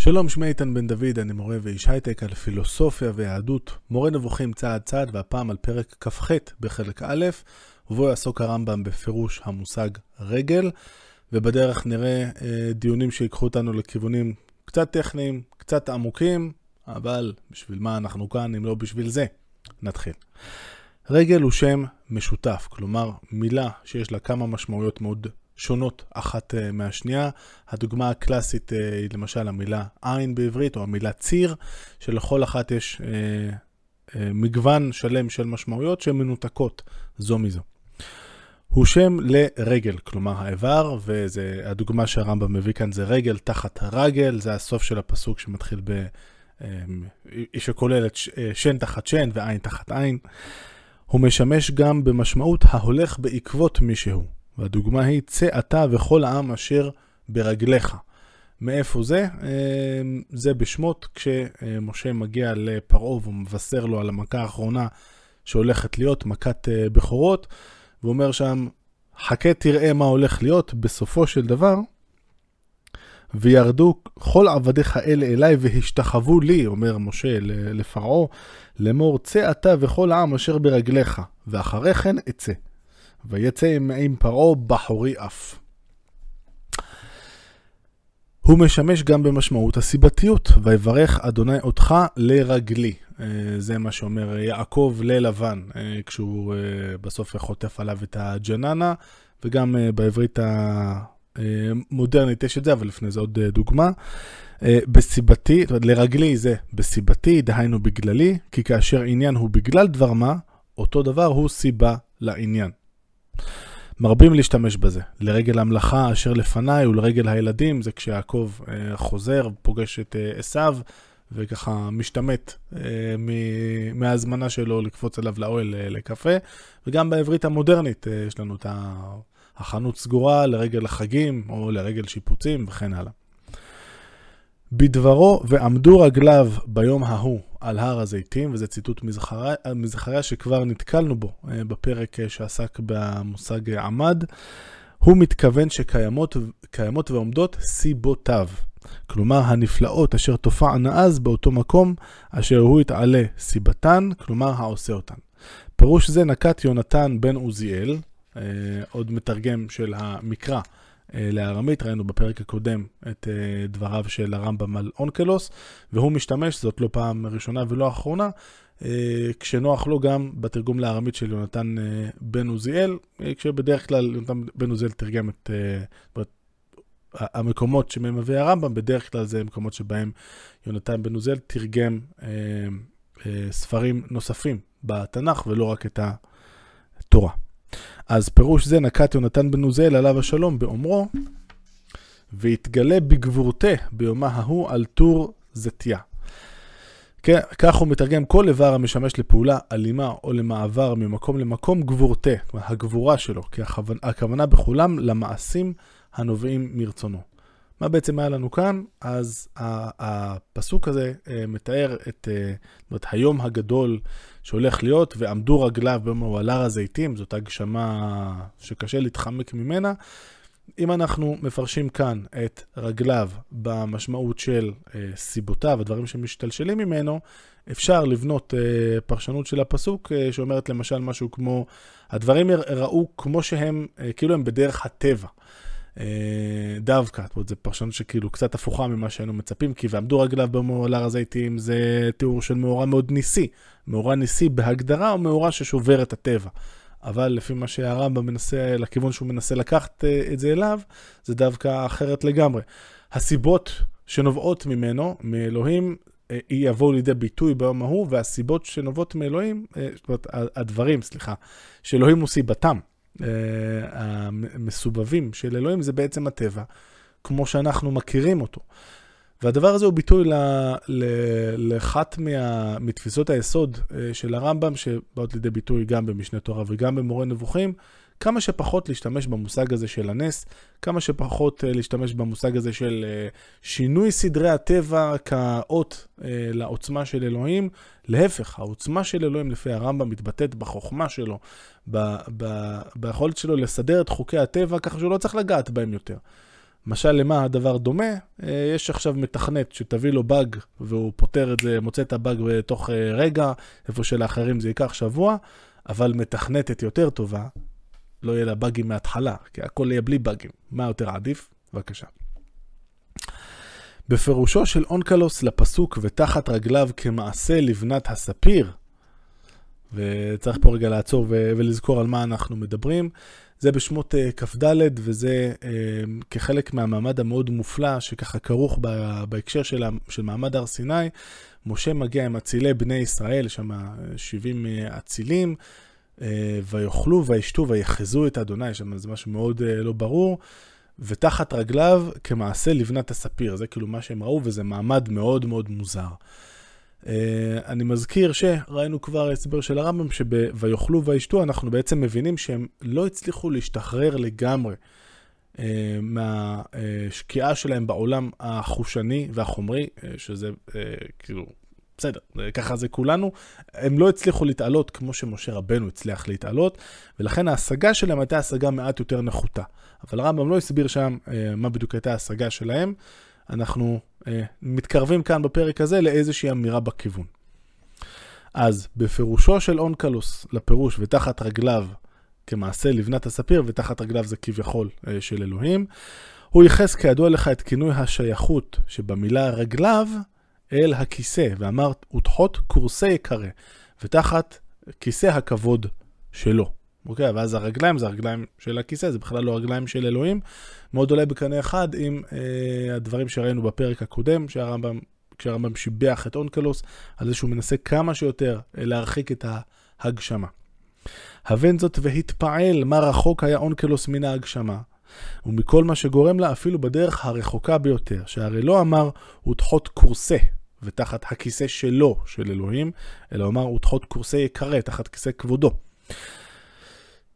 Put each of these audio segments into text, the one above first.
שלום, שמי איתן בן דוד, אני מורה ואיש הייטק על פילוסופיה ויהדות, מורה נבוכים צעד צעד, והפעם על פרק כ"ח בחלק א', ובו יעסוק הרמב"ם בפירוש המושג רגל, ובדרך נראה אה, דיונים שיקחו אותנו לכיוונים קצת טכניים, קצת עמוקים, אבל בשביל מה אנחנו כאן אם לא בשביל זה? נתחיל. רגל הוא שם משותף, כלומר מילה שיש לה כמה משמעויות מאוד שונות אחת uh, מהשנייה. הדוגמה הקלאסית uh, היא למשל המילה עין בעברית, או המילה ציר, שלכל אחת יש uh, מגוון שלם של משמעויות שהן מנותקות זו מזו. הוא שם לרגל, כלומר האיבר, והדוגמה שהרמב"ם מביא כאן זה רגל תחת רגל, זה הסוף של הפסוק שמתחיל ב... שכולל את שן תחת שן ועין תחת עין. הוא משמש גם במשמעות ההולך בעקבות מישהו. והדוגמה היא, צא אתה וכל העם אשר ברגליך. מאיפה זה? אמ, זה בשמות, כשמשה מגיע לפרעה והוא מבשר לו על המכה האחרונה שהולכת להיות, מכת אה, בכורות, ואומר שם, חכה תראה מה הולך להיות, בסופו של דבר, וירדו כל עבדיך אלה אליי והשתחוו לי, אומר משה לפרעה, לאמור צא אתה וכל העם אשר ברגליך, ואחרי כן אצא. ויצא עם פרעה בחורי אף. הוא משמש גם במשמעות הסיבתיות, ויברך אדוני אותך לרגלי. אה, זה מה שאומר יעקב ללבן, אה, כשהוא אה, בסוף חוטף עליו את הג'ננה, וגם בעברית המודרנית יש את זה, אבל לפני זה עוד דוגמה. בסיבתי, לרגלי זה בסיבתי, דהיינו בגללי, כי כאשר עניין הוא בגלל דבר מה, אותו דבר הוא סיבה לעניין. מרבים להשתמש בזה, לרגל המלאכה אשר לפניי ולרגל הילדים, זה כשיעקב אה, חוזר, פוגש את אה, עשיו, וככה משתמט אה, מההזמנה שלו לקפוץ אליו לאוהל אה, לקפה. וגם בעברית המודרנית אה, יש לנו את החנות סגורה לרגל החגים, או לרגל שיפוצים וכן הלאה. בדברו ועמדו רגליו ביום ההוא על הר הזיתים, וזה ציטוט מזכריה, מזכריה שכבר נתקלנו בו אה, בפרק אה, שעסק במושג עמד, הוא מתכוון שקיימות ועומדות סיבותיו. כלומר, הנפלאות אשר תופענה אז באותו מקום, אשר הוא יתעלה סיבתן, כלומר העושה אותן. פירוש זה נקט יונתן בן עוזיאל, אה, עוד מתרגם של המקרא אה, לארמית, ראינו בפרק הקודם את אה, דבריו של הרמב"ם על אונקלוס, והוא משתמש, זאת לא פעם ראשונה ולא אחרונה, אה, כשנוח לו גם בתרגום לארמית של יונתן בן עוזיאל, כשבדרך כלל יונתן בן עוזיאל תרגם את... המקומות שמהם מביא הרמב"ם, בדרך כלל זה מקומות שבהם יונתן בן עוזיאל תרגם אה, אה, ספרים נוספים בתנ"ך ולא רק את התורה. אז פירוש זה נקט יונתן בן עוזיאל עליו השלום באומרו, והתגלה בגבורתה ביומה ההוא על טור זתיה. כן, כך הוא מתרגם כל איבר המשמש לפעולה אלימה או למעבר ממקום למקום גבורתה, כלומר הגבורה שלו, כי הכוונה, בכולם למעשים הנובעים מרצונו. מה בעצם היה לנו כאן? אז הפסוק הזה אה, מתאר את אה, אומרת, היום הגדול שהולך להיות, ועמדו רגליו ביום על הר הזיתים, זאת הגשמה שקשה להתחמק ממנה. אם אנחנו מפרשים כאן את רגליו במשמעות של אה, סיבותיו, הדברים שמשתלשלים ממנו, אפשר לבנות פרשנות של הפסוק שאומרת למשל משהו כמו, הדברים ראו כמו שהם, כאילו הם בדרך הטבע. אה, דווקא, זאת אומרת, זו פרשנות שכאילו קצת הפוכה ממה שהיינו מצפים, כי ועמדו רגליו במאור הר הזיתים זה תיאור של מאורע מאוד ניסי. מאורע ניסי בהגדרה או מאורע ששובר את הטבע. אבל לפי מה שהרמב"ם מנסה, לכיוון שהוא מנסה לקחת אה, את זה אליו, זה דווקא אחרת לגמרי. הסיבות שנובעות ממנו, מאלוהים, אה, יבואו לידי ביטוי ביום ההוא, והסיבות שנובעות מאלוהים, זאת אומרת, הדברים, סליחה, שאלוהים הוא סיבתם. אה, המסובבים של אלוהים זה בעצם הטבע, כמו שאנחנו מכירים אותו. והדבר הזה הוא ביטוי לאחת מה, מתפיסות היסוד אה, של הרמב"ם, שבאות לידי ביטוי גם במשנה תורה וגם במורה נבוכים, כמה שפחות להשתמש במושג הזה של הנס, כמה שפחות אה, להשתמש במושג הזה של אה, שינוי סדרי הטבע כאות אה, לעוצמה של אלוהים. להפך, העוצמה של אלוהים לפי הרמב"ם מתבטאת בחוכמה שלו, ב- ב- ביכולת שלו לסדר את חוקי הטבע ככה שהוא לא צריך לגעת בהם יותר. משל למה הדבר דומה? יש עכשיו מתכנת שתביא לו באג והוא פותר את זה, מוצא את הבאג בתוך רגע, איפה שלאחרים זה ייקח שבוע, אבל מתכנתת יותר טובה, לא יהיה לה באגים מההתחלה, כי הכל יהיה בלי באגים. מה יותר עדיף? בבקשה. בפירושו של אונקלוס לפסוק ותחת רגליו כמעשה לבנת הספיר, וצריך פה רגע לעצור ולזכור על מה אנחנו מדברים. זה בשמות uh, כ"ד, וזה uh, כחלק מהמעמד המאוד מופלא, שככה כרוך בהקשר של, של מעמד הר סיני. משה מגיע עם אצילי בני ישראל, שם 70 אה, אצילים, uh, ויאכלו וישתו ויחזו את אדוני, שם זה משהו מאוד uh, לא ברור. ותחת רגליו כמעשה לבנת הספיר, זה כאילו מה שהם ראו, וזה מעמד מאוד מאוד מוזר. Uh, אני מזכיר שראינו כבר הסבר של הרמב"ם שב"ויאכלו וישתו" אנחנו בעצם מבינים שהם לא הצליחו להשתחרר לגמרי מהשקיעה שלהם בעולם החושני והחומרי, שזה כאילו, בסדר, ככה זה כולנו. הם לא הצליחו להתעלות כמו שמשה רבנו הצליח להתעלות, ולכן ההשגה שלהם הייתה השגה מעט יותר נחותה. אבל הרמב"ם לא הסביר שם uh, מה בדיוק הייתה ההשגה שלהם. אנחנו אה, מתקרבים כאן בפרק הזה לאיזושהי אמירה בכיוון. אז בפירושו של אונקלוס לפירוש ותחת רגליו כמעשה לבנת הספיר, ותחת רגליו זה כביכול אה, של אלוהים, הוא ייחס כידוע לך את כינוי השייכות שבמילה רגליו אל הכיסא, ואמר ותחות כורסי יקרא, ותחת כיסא הכבוד שלו. אוקיי, ואז הרגליים זה הרגליים של הכיסא, זה בכלל לא הרגליים של אלוהים. מאוד עולה בקנה אחד עם אה, הדברים שראינו בפרק הקודם, שהרמב"ם, כשהרמב"ם שיבח את אונקלוס, על זה שהוא מנסה כמה שיותר אה, להרחיק את ההגשמה. הבן זאת והתפעל מה רחוק היה אונקלוס מן ההגשמה, ומכל מה שגורם לה אפילו בדרך הרחוקה ביותר, שהרי לא אמר ותחות כורסה, ותחת הכיסא שלו, של אלוהים, אלא אמר ותחות כורסה יקרא, תחת כיסא כבודו.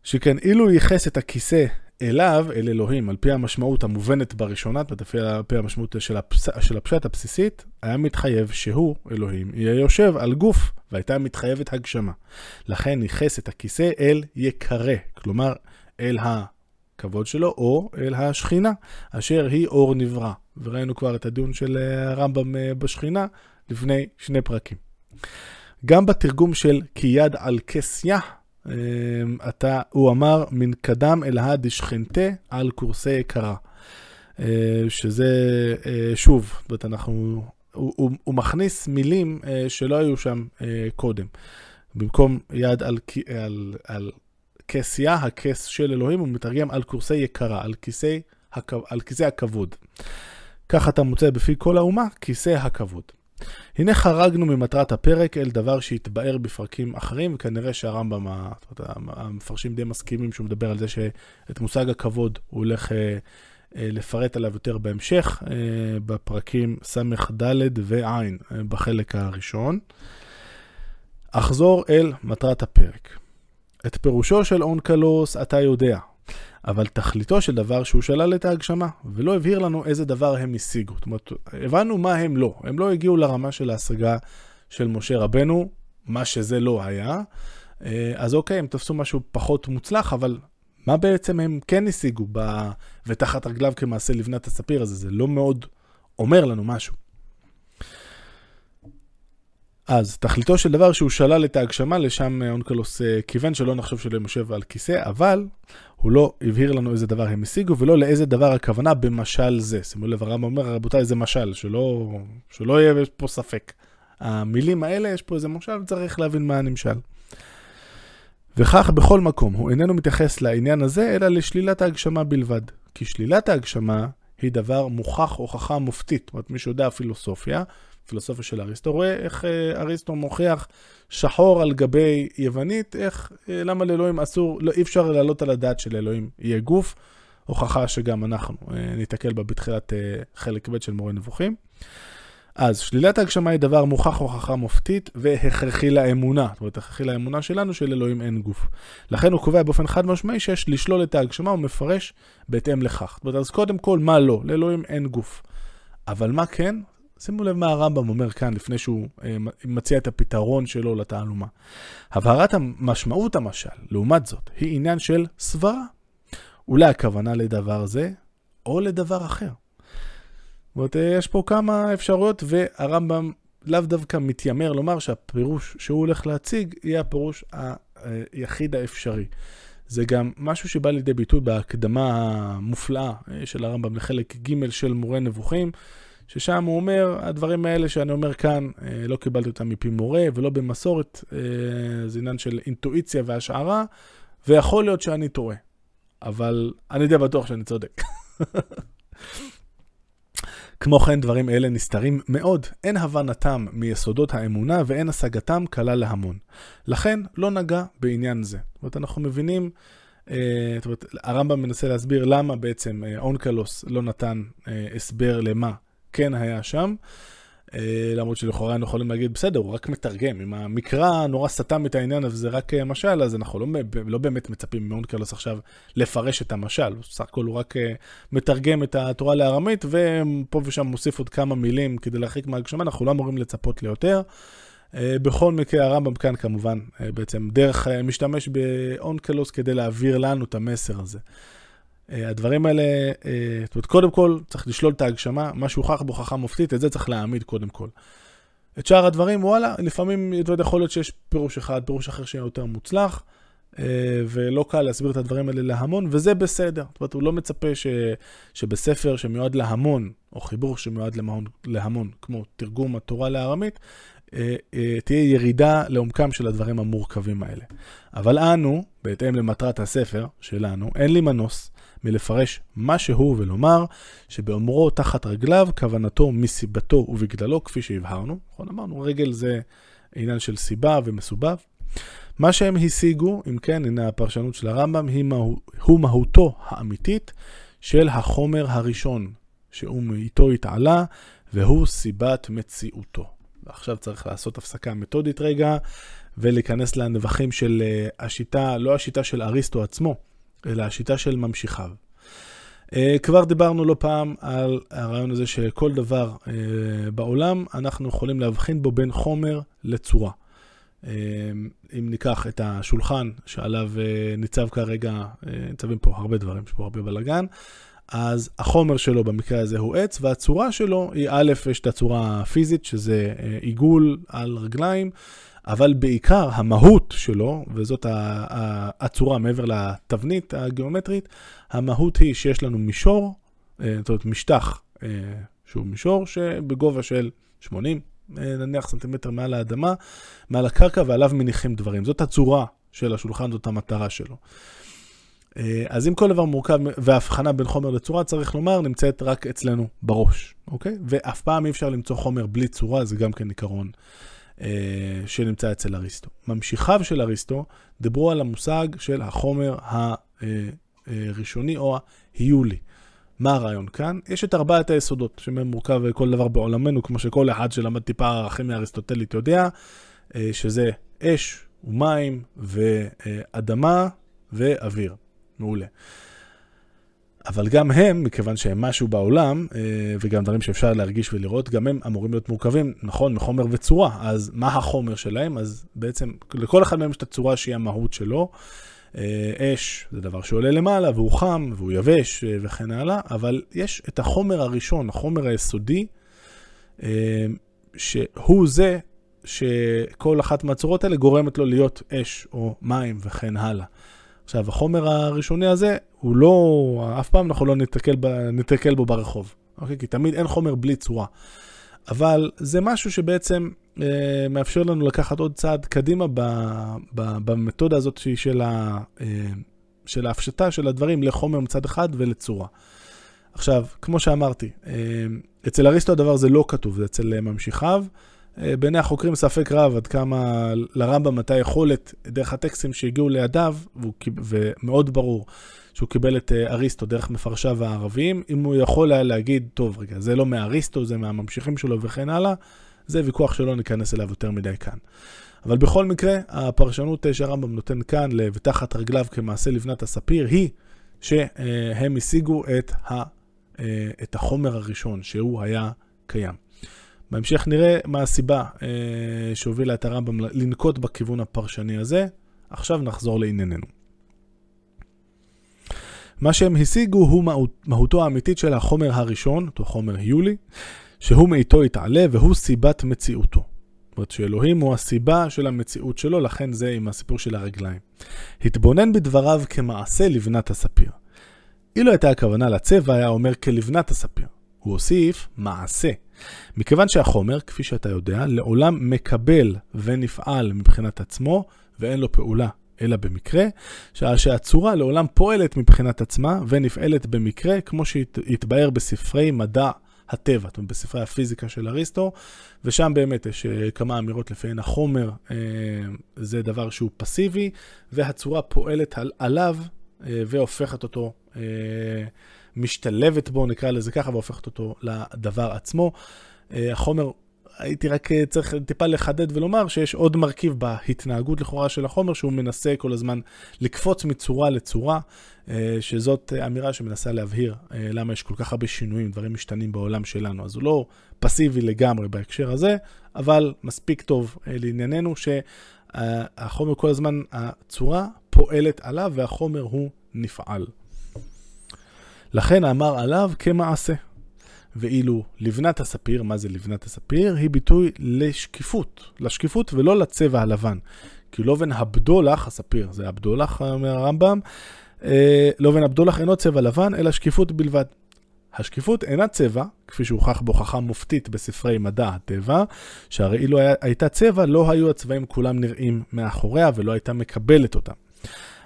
שכן אילו ייחס את הכיסא אליו, אל אלוהים, על פי המשמעות המובנת בראשונה, על פי המשמעות של, הפס, של הפשט הבסיסית, היה מתחייב שהוא, אלוהים, יהיה יושב על גוף, והייתה מתחייבת הגשמה. לכן ייחס את הכיסא אל יקרא, כלומר, אל הכבוד שלו, או אל השכינה, אשר היא אור נברא. וראינו כבר את הדיון של אה, הרמב"ם אה, בשכינה לפני שני פרקים. גם בתרגום של כי יד על כסיה, אמ, אתה, הוא אמר, מן קדם אל הא דשכנתה על קורסי יקרה. אה, שזה, אה, שוב, זאת אנחנו, הוא, הוא, הוא מכניס מילים אה, שלא היו שם קודם. במקום יד על, על, על כסייה, הכס של אלוהים, הוא מתרגם על קורסי יקרה, על כיסא, על כיסא הכבוד. כך אתה מוצא בפי כל האומה, כיסא הכבוד. הנה חרגנו ממטרת הפרק אל דבר שהתבאר בפרקים אחרים, וכנראה שהרמב"ם, המפרשים די מסכימים שהוא מדבר על זה שאת מושג הכבוד הוא הולך אה, אה, לפרט עליו יותר בהמשך, אה, בפרקים ס"ד וע' בחלק הראשון. אחזור אל מטרת הפרק. את פירושו של אונקלוס אתה יודע, אבל תכליתו של דבר שהוא שלל את ההגשמה, ולא הבהיר לנו איזה דבר הם השיגו. זאת אומרת, הבנו מה הם לא. הם לא הגיעו לרמה של ההשגה של משה רבנו, מה שזה לא היה. אה, אז אוקיי, הם תפסו משהו פחות מוצלח, אבל מה בעצם הם כן השיגו ב... ותחת רגליו כמעשה לבנת הספיר הזה? זה לא מאוד אומר לנו משהו. אז תכליתו של דבר שהוא שלל את ההגשמה, לשם אונקלוס אה, כיוון שלא נחשוב שלהם יושב על כיסא, אבל הוא לא הבהיר לנו איזה דבר הם השיגו ולא לאיזה דבר הכוונה במשל זה. שימו לב, הרמב"ם אומר, רבותיי, זה משל, שלא, שלא יהיה פה ספק. המילים האלה, יש פה איזה משל, צריך להבין מה הנמשל. וכך בכל מקום, הוא איננו מתייחס לעניין הזה, אלא לשלילת ההגשמה בלבד. כי שלילת ההגשמה היא דבר מוכח הוכחה מופתית. זאת אומרת, מי שיודע פילוסופיה, פילוסופיה של אריסטו, רואה איך אה, אריסטו מוכיח שחור על גבי יוונית, איך, אה, למה לאלוהים אסור, לא, אי אפשר להעלות על הדעת שלאלוהים יהיה גוף, הוכחה שגם אנחנו אה, ניתקל בה בתחילת חלק ב' של מורה נבוכים. אז שלילת ההגשמה היא דבר מוכח הוכחה מופתית והכרחי לאמונה. זאת אומרת, הכרחי לאמונה שלנו שלאלוהים אין גוף. לכן הוא קובע באופן חד משמעי שיש לשלול את ההגשמה ומפרש בהתאם לכך. זאת אומרת, אז קודם כל, מה לא? לאלוהים אין גוף. אבל מה כן? שימו לב מה הרמב"ם אומר כאן לפני שהוא אה, מציע את הפתרון שלו לתעלומה. הבהרת המשמעות המשל, לעומת זאת, היא עניין של סברה. אולי הכוונה לדבר זה, או לדבר אחר. זאת אומרת, יש פה כמה אפשרויות, והרמב"ם לאו דווקא מתיימר לומר שהפירוש שהוא הולך להציג יהיה הפירוש היחיד האפשרי. זה גם משהו שבא לידי ביטוי בהקדמה המופלאה אה, של הרמב"ם לחלק ג' של מורה נבוכים, ששם הוא אומר, הדברים האלה שאני אומר כאן, אה, לא קיבלתי אותם מפי מורה ולא במסורת, אה, זה עניין של אינטואיציה והשערה, ויכול להיות שאני טועה, אבל אני די בטוח שאני צודק. כמו כן, דברים אלה נסתרים מאוד, אין הבנתם מיסודות האמונה ואין השגתם קלה להמון. לכן, לא נגע בעניין זה. זאת אומרת, אנחנו מבינים, אה, זאת אומרת, הרמב"ם מנסה להסביר למה בעצם אה, אונקלוס לא נתן אה, הסבר למה כן היה שם. אה, למרות שלכאורה אנחנו יכולים להגיד, בסדר, הוא רק מתרגם. אם המקרא נורא סתם את העניין וזה רק אה, משל, אז אנחנו לא, לא באמת מצפים מאונקלוס עכשיו לפרש את המשל. בסך הכל הוא רק אה, מתרגם את התורה לארמית, ופה ושם מוסיף עוד כמה מילים כדי להרחיק מהגשמה, אנחנו לא אמורים לצפות ליותר. בכל מקרה, הרמב"ם כאן כמובן, בעצם דרך משתמש באונקלוס כדי להעביר לנו את המסר הזה. אה, הדברים האלה, אה, זאת אומרת, קודם כל צריך לשלול את ההגשמה, מה שהוכח בהוכחה מופתית, את זה צריך להעמיד קודם כל. את שאר הדברים, וואלה, לפעמים, אתה יודע, יכול להיות שיש פירוש אחד, פירוש אחר שיהיה יותר מוצלח, אה, ולא קל להסביר את הדברים האלה להמון, וזה בסדר. זאת אומרת, הוא לא מצפה ש, שבספר שמיועד להמון, או חיבור שמיועד להמון, להמון, כמו תרגום התורה לארמית, תהיה ירידה לעומקם של הדברים המורכבים האלה. אבל אנו, בהתאם למטרת הספר שלנו, אין לי מנוס מלפרש מה שהוא ולומר שבאומרו תחת רגליו, כוונתו מסיבתו ובגללו, כפי שהבהרנו. נכון, אמרנו, רגל זה עניין של סיבה ומסובב. מה שהם השיגו, אם כן, הנה הפרשנות של הרמב"ם, היא מה, הוא מהותו האמיתית של החומר הראשון, שהוא איתו התעלה, והוא סיבת מציאותו. ועכשיו צריך לעשות הפסקה מתודית רגע, ולהיכנס לנבחים של אה, השיטה, לא השיטה של אריסטו עצמו, אלא השיטה של ממשיכיו. Uh, כבר דיברנו לא פעם על הרעיון הזה שכל דבר uh, בעולם, אנחנו יכולים להבחין בו בין חומר לצורה. Uh, אם ניקח את השולחן שעליו ניצב כרגע, ניצבים פה הרבה דברים, יש פה הרבה בלאגן, אז החומר שלו במקרה הזה הוא עץ, והצורה שלו היא א', יש את הצורה הפיזית, שזה עיגול על רגליים. אבל בעיקר המהות שלו, וזאת הצורה מעבר לתבנית הגיאומטרית, המהות היא שיש לנו מישור, אה, זאת אומרת משטח אה, שהוא מישור שבגובה של 80, אה, נניח סנטימטר מעל האדמה, מעל הקרקע, ועליו מניחים דברים. זאת הצורה של השולחן, זאת המטרה שלו. אז אם כל דבר מורכב, וההבחנה בין חומר לצורה, צריך לומר, נמצאת רק אצלנו בראש, אוקיי? ואף פעם אי אפשר למצוא חומר בלי צורה, זה גם כן עיקרון שנמצא אצל אריסטו. ממשיכיו של אריסטו דיברו על המושג של החומר הראשוני או ההיולי. מה הרעיון כאן? יש את ארבעת היסודות, שמהם מורכב כל דבר בעולמנו, כמו שכל אחד שלמד טיפה ערכים מאריסטוטלית יודע, אה, שזה אש ומים ואדמה ואוויר. מעולה. אבל גם הם, מכיוון שהם משהו בעולם, אה, וגם דברים שאפשר להרגיש ולראות, גם הם אמורים להיות מורכבים, נכון, מחומר וצורה. אז מה החומר שלהם? אז בעצם לכל אחד מהם יש את הצורה שהיא המהות שלו. אה, אש זה דבר שעולה למעלה והוא חם והוא יבש אה, וכן הלאה, אבל יש את החומר הראשון, החומר היסודי, שהוא זה שכל אחת מהצורות האלה גורמת לו להיות אש או מים וכן הלאה. עכשיו, החומר הראשוני הזה, הוא לא, אף פעם אנחנו לא נתקל, ב, נתקל בו ברחוב, אוקיי? כי תמיד אין חומר בלי צורה. אבל זה משהו שבעצם אה, מאפשר לנו לקחת עוד צעד קדימה ב, ב, במתודה הזאת של, ה, אה, של ההפשטה של הדברים לחומר מצד אחד ולצורה. עכשיו, כמו שאמרתי, אה, אצל אריסטו הדבר הזה לא כתוב, זה אצל ממשיכיו. אה, בעיני החוקרים ספק רב עד כמה לרמב"ם הייתה יכולת, דרך הטקסטים שהגיעו לידיו, ומאוד ברור שהוא קיבל את אה, אריסטו דרך מפרשיו הערביים, אם הוא יכול היה להגיד, טוב, רגע, זה לא מאריסטו, זה מהממשיכים שלו וכן הלאה, זה ויכוח שלא ניכנס אליו יותר מדי כאן. אבל בכל מקרה, הפרשנות שהרמב"ם נותן כאן ל"ותחת רגליו כמעשה לבנת הספיר" היא שהם השיגו את, אה, את החומר הראשון, שהוא היה קיים. בהמשך נראה מה הסיבה אה, שהובילה את הרמב"ם לנקוט בכיוון הפרשני הזה. עכשיו נחזור לענייננו. מה שהם השיגו הוא מהותו האמיתית של החומר הראשון, אותו חומר היולי, שהוא מאיתו יתעלה והוא סיבת מציאותו. זאת אומרת שאלוהים הוא הסיבה של המציאות שלו, לכן זה עם הסיפור של הרגליים. התבונן בדבריו כמעשה לבנת הספיר. אילו הייתה הכוונה לצבע, היה אומר כלבנת הספיר. הוא הוסיף מעשה. מכיוון שהחומר, כפי שאתה יודע, לעולם מקבל ונפעל מבחינת עצמו, ואין לו פעולה אלא במקרה, שעה שהצורה לעולם פועלת מבחינת עצמה ונפעלת במקרה, כמו שהתבאר בספרי מדע הטבע, זאת אומרת בספרי הפיזיקה של אריסטו, ושם באמת יש אה, כמה אמירות לפיהן החומר אה, זה דבר שהוא פסיבי, והצורה פועלת על, עליו אה, והופכת אותו, משתלבת בו, נקרא לזה ככה, והופכת אותו לדבר עצמו. החומר הייתי רק אה, צריך טיפה לחדד ולומר שיש עוד מרכיב בהתנהגות לכאורה של החומר, שהוא מנסה כל הזמן לקפוץ מצורה לצורה, אה, שזאת אמירה שמנסה להבהיר אה, למה יש כל כך הרבה שינויים, דברים משתנים בעולם שלנו. אז הוא לא פסיבי לגמרי בהקשר הזה, אבל מספיק טוב לענייננו שהחומר כל הזמן, הצורה פועלת עליו והחומר הוא נפעל. לכן אמר עליו כמעשה. ואילו לבנת הספיר, מה זה לבנת הספיר? היא ביטוי לשקיפות, לשקיפות ולא לצבע הלבן. כי לובן הבדולח, הספיר, זה הבדולח, אומר הרמב"ם, אה, לובן הבדולח אינו צבע לבן, אלא שקיפות בלבד. השקיפות אינה צבע, כפי שהוכח בהוכחה מופתית בספרי מדע הטבע, שהרי אילו הייתה צבע, לא היו הצבעים כולם נראים מאחוריה ולא הייתה מקבלת אותם.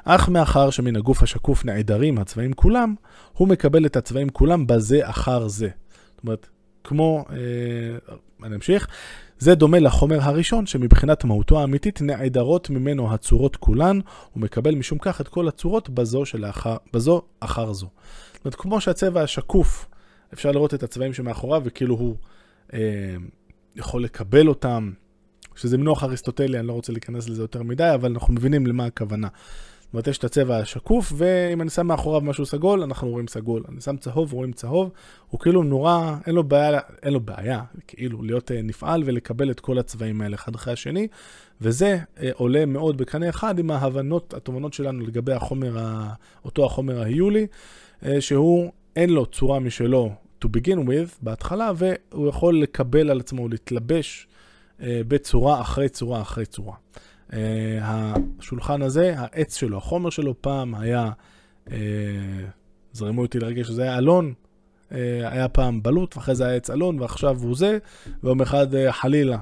אך מאחר שמן הגוף השקוף נעדרים הצבעים כולם, הוא מקבל את הצבעים כולם בזה אחר זה. זאת אומרת, כמו, אה, אני אמשיך, זה דומה לחומר הראשון, שמבחינת מהותו האמיתית נעדרות ממנו הצורות כולן, הוא מקבל משום כך את כל הצורות בזו, שלאחר, בזו אחר זו. זאת אומרת, כמו שהצבע השקוף, אפשר לראות את הצבעים שמאחוריו, וכאילו הוא אה, יכול לקבל אותם, שזה מנוח אריסטוטלי, אני לא רוצה להיכנס לזה יותר מדי, אבל אנחנו מבינים למה הכוונה. זאת אומרת, יש את הצבע השקוף, ואם אני שם מאחוריו משהו סגול, אנחנו רואים סגול. אני שם צהוב, רואים צהוב. הוא כאילו נורא, אין לו בעיה, אין לו בעיה, כאילו, להיות אה, נפעל ולקבל את כל הצבעים האלה אחד אחרי השני, וזה אה, עולה מאוד בקנה אחד עם ההבנות, התובנות שלנו לגבי החומר, ה, אותו החומר ההיולי, אה, שהוא, אין לו צורה משלו to begin with בהתחלה, והוא יכול לקבל על עצמו, להתלבש בצורה אחרי צורה אחרי צורה. Uh, השולחן הזה, העץ שלו, החומר שלו פעם היה, uh, זרמו אותי לרגע שזה היה אלון, uh, היה פעם בלוט, ואחרי זה היה עץ אלון, ועכשיו הוא זה, ויום אחד uh, חלילה,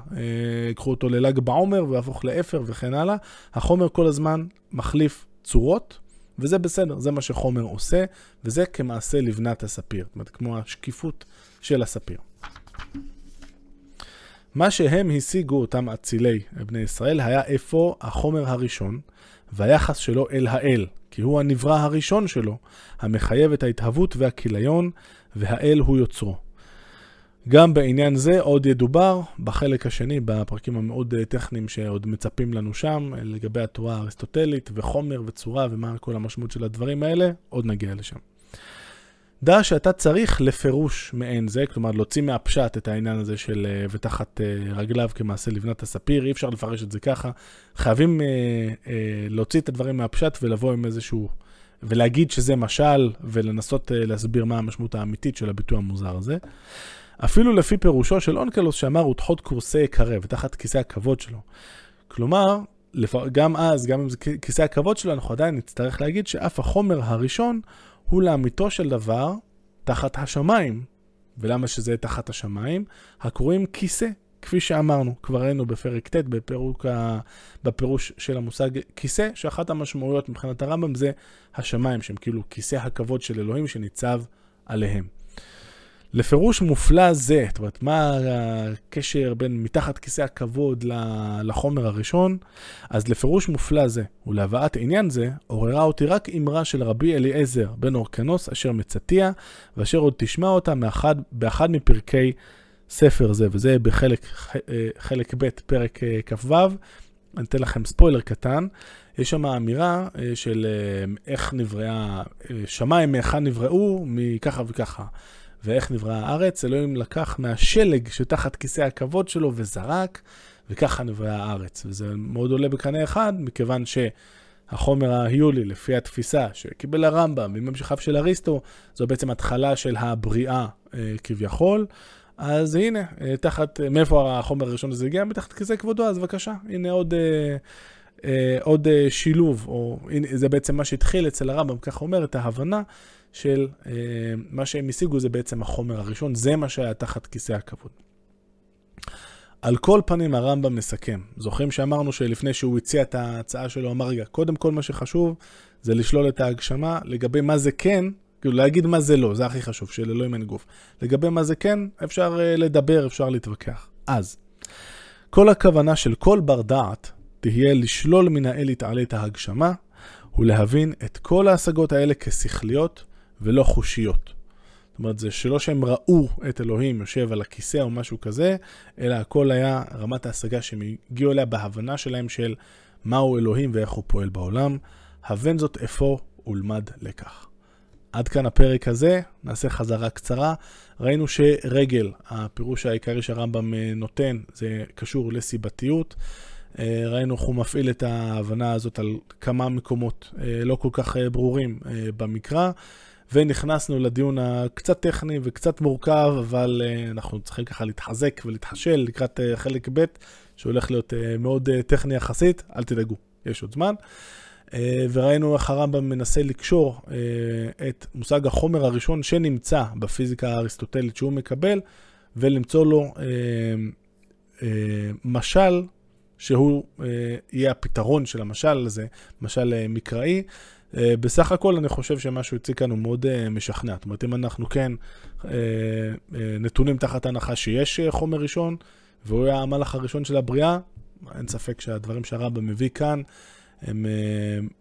ייקחו אותו לל"ג בעומר, ויהפוך לאפר וכן הלאה. החומר כל הזמן מחליף צורות, וזה בסדר, זה מה שחומר עושה, וזה כמעשה לבנת הספיר, זאת אומרת, כמו השקיפות של הספיר. מה שהם השיגו, אותם אצילי בני ישראל, היה איפה החומר הראשון והיחס שלו אל האל, כי הוא הנברא הראשון שלו, המחייב את ההתהוות והכיליון, והאל הוא יוצרו. גם בעניין זה עוד ידובר בחלק השני, בפרקים המאוד טכניים שעוד מצפים לנו שם, לגבי התורה האריסטוטלית וחומר וצורה ומה כל המשמעות של הדברים האלה, עוד נגיע לשם. דע שאתה צריך לפירוש מעין זה, כלומר להוציא מהפשט את העניין הזה של אה, ותחת אה, רגליו כמעשה לבנת הספיר, אי אפשר לפרש את זה ככה. חייבים אה, אה, להוציא את הדברים מהפשט ולבוא עם איזשהו, ולהגיד שזה משל, ולנסות אה, להסביר מה המשמעות האמיתית של הביטוי המוזר הזה. אפילו לפי פירושו של אונקלוס שאמר ותחות קורסי קרב, ותחת כיסא הכבוד שלו. כלומר, גם אז, גם אם זה כיסא הכבוד שלו, אנחנו עדיין נצטרך להגיד שאף החומר הראשון הוא לאמיתו של דבר תחת השמיים. ולמה שזה תחת השמיים? הקרויים כיסא, כפי שאמרנו, כבר ראינו בפרק ט' בפירוק ה... בפירוש של המושג כיסא, שאחת המשמעויות מבחינת הרמב"ם זה השמיים, שהם כאילו כיסא הכבוד של אלוהים שניצב עליהם. לפירוש מופלא זה, זאת אומרת, מה הקשר בין מתחת כיסא הכבוד לחומר הראשון? אז לפירוש מופלא זה ולהבאת עניין זה, עוררה אותי רק אמרה של רבי אליעזר בן אורקנוס, אשר מצטיע, ואשר עוד תשמע אותה מאחד, באחד מפרקי ספר זה, וזה בחלק חלק ב', פרק אה, כ"ו. אני אתן לכם ספוילר קטן. יש שם אמירה אה, של אה, איך נבראה, שמיים מהיכן נבראו, מככה וככה. ואיך נבראה הארץ, אלוהים לקח מהשלג שתחת כיסא הכבוד שלו וזרק, וככה נבראה הארץ. וזה מאוד עולה בקנה אחד, מכיוון החומר ההיולי, לפי התפיסה שקיבל הרמב"ם מממשיכיו של אריסטו, זו בעצם התחלה של הבריאה אה, כביכול. אז הנה, אה, תחת, מאיפה החומר הראשון הזה הגיע? מתחת כזה כבודו, אז בבקשה, הנה עוד, אה, אה, עוד אה, שילוב, או זה בעצם מה שהתחיל אצל הרמב"ם, כך אומר, את ההבנה של אה, מה שהם השיגו זה בעצם החומר הראשון, זה מה שהיה תחת כיסא הכבוד. על כל פנים הרמב"ם מסכם. זוכרים שאמרנו שלפני שהוא הציע את ההצעה שלו, אמר רגע, קודם כל מה שחשוב זה לשלול את ההגשמה לגבי מה זה כן, כאילו להגיד מה זה לא, זה הכי חשוב, שלאלוהים אין גוף. לגבי מה זה כן, אפשר uh, לדבר, אפשר להתווכח. אז, כל הכוונה של כל בר דעת תהיה לשלול מן האל יתעלה את ההגשמה, ולהבין את כל ההשגות האלה כשכליות ולא חושיות. זאת אומרת, זה שלא שהם ראו את אלוהים יושב על הכיסא או משהו כזה, אלא הכל היה רמת ההשגה שהם הגיעו אליה בהבנה שלהם של מהו אלוהים ואיך הוא פועל בעולם. הבן זאת אפוא ולמד לקח. עד כאן הפרק הזה, נעשה חזרה קצרה. ראינו שרגל, הפירוש העיקרי שהרמב"ם אה, נותן, זה קשור לסיבתיות. אה, ראינו איך הוא מפעיל את ההבנה הזאת על כמה מקומות אה, לא כל כך ברורים במקרא. ונכנסנו לדיון הקצת טכני וקצת מורכב, אבל uh, אנחנו צריכים ככה להתחזק ולהתחשל לקראת uh, חלק ב', שהולך להיות uh, מאוד uh, טכני יחסית, אל תדאגו, יש עוד זמן. Uh, וראינו איך הרמב"ם מנסה לקשור uh, את מושג החומר הראשון שנמצא בפיזיקה האריסטוטלית שהוא מקבל, ולמצוא לו uh, uh, משל שהוא uh, יהיה הפתרון של המשל הזה, משל uh, מקראי. אה, בסך הכל אני חושב שמה שהוא הציג כאן הוא מאוד uh, משכנע. זאת אומרת, אם אנחנו כן uh, נתונים תחת הנחה שיש חומר ראשון, והוא היה המלאך הראשון של הבריאה, אין ספק שהדברים שהרמב"ם מביא כאן, הם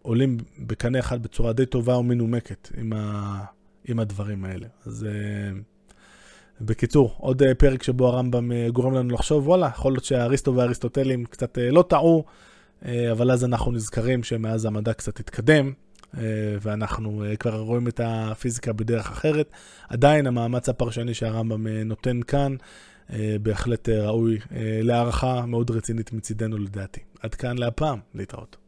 עולים בקנה אחד בצורה די טובה ומנומקת עם, ה, עם הדברים האלה. אז בקיצור, עוד פרק שבו הרמב"ם גורם לנו לחשוב, וואלה, יכול להיות שהאריסטו והאריסטוטלים קצת לא טעו, אבל אז אנחנו נזכרים שמאז המדע קצת התקדם, אה, ואנחנו אה, כבר רואים את הפיזיקה בדרך אחרת. עדיין המאמץ הפרשני שהרמב"ם אה, נותן כאן בהחלט ראוי להערכה מאוד רצינית מצידנו לדעתי. עד כאן להפעם, להתראות.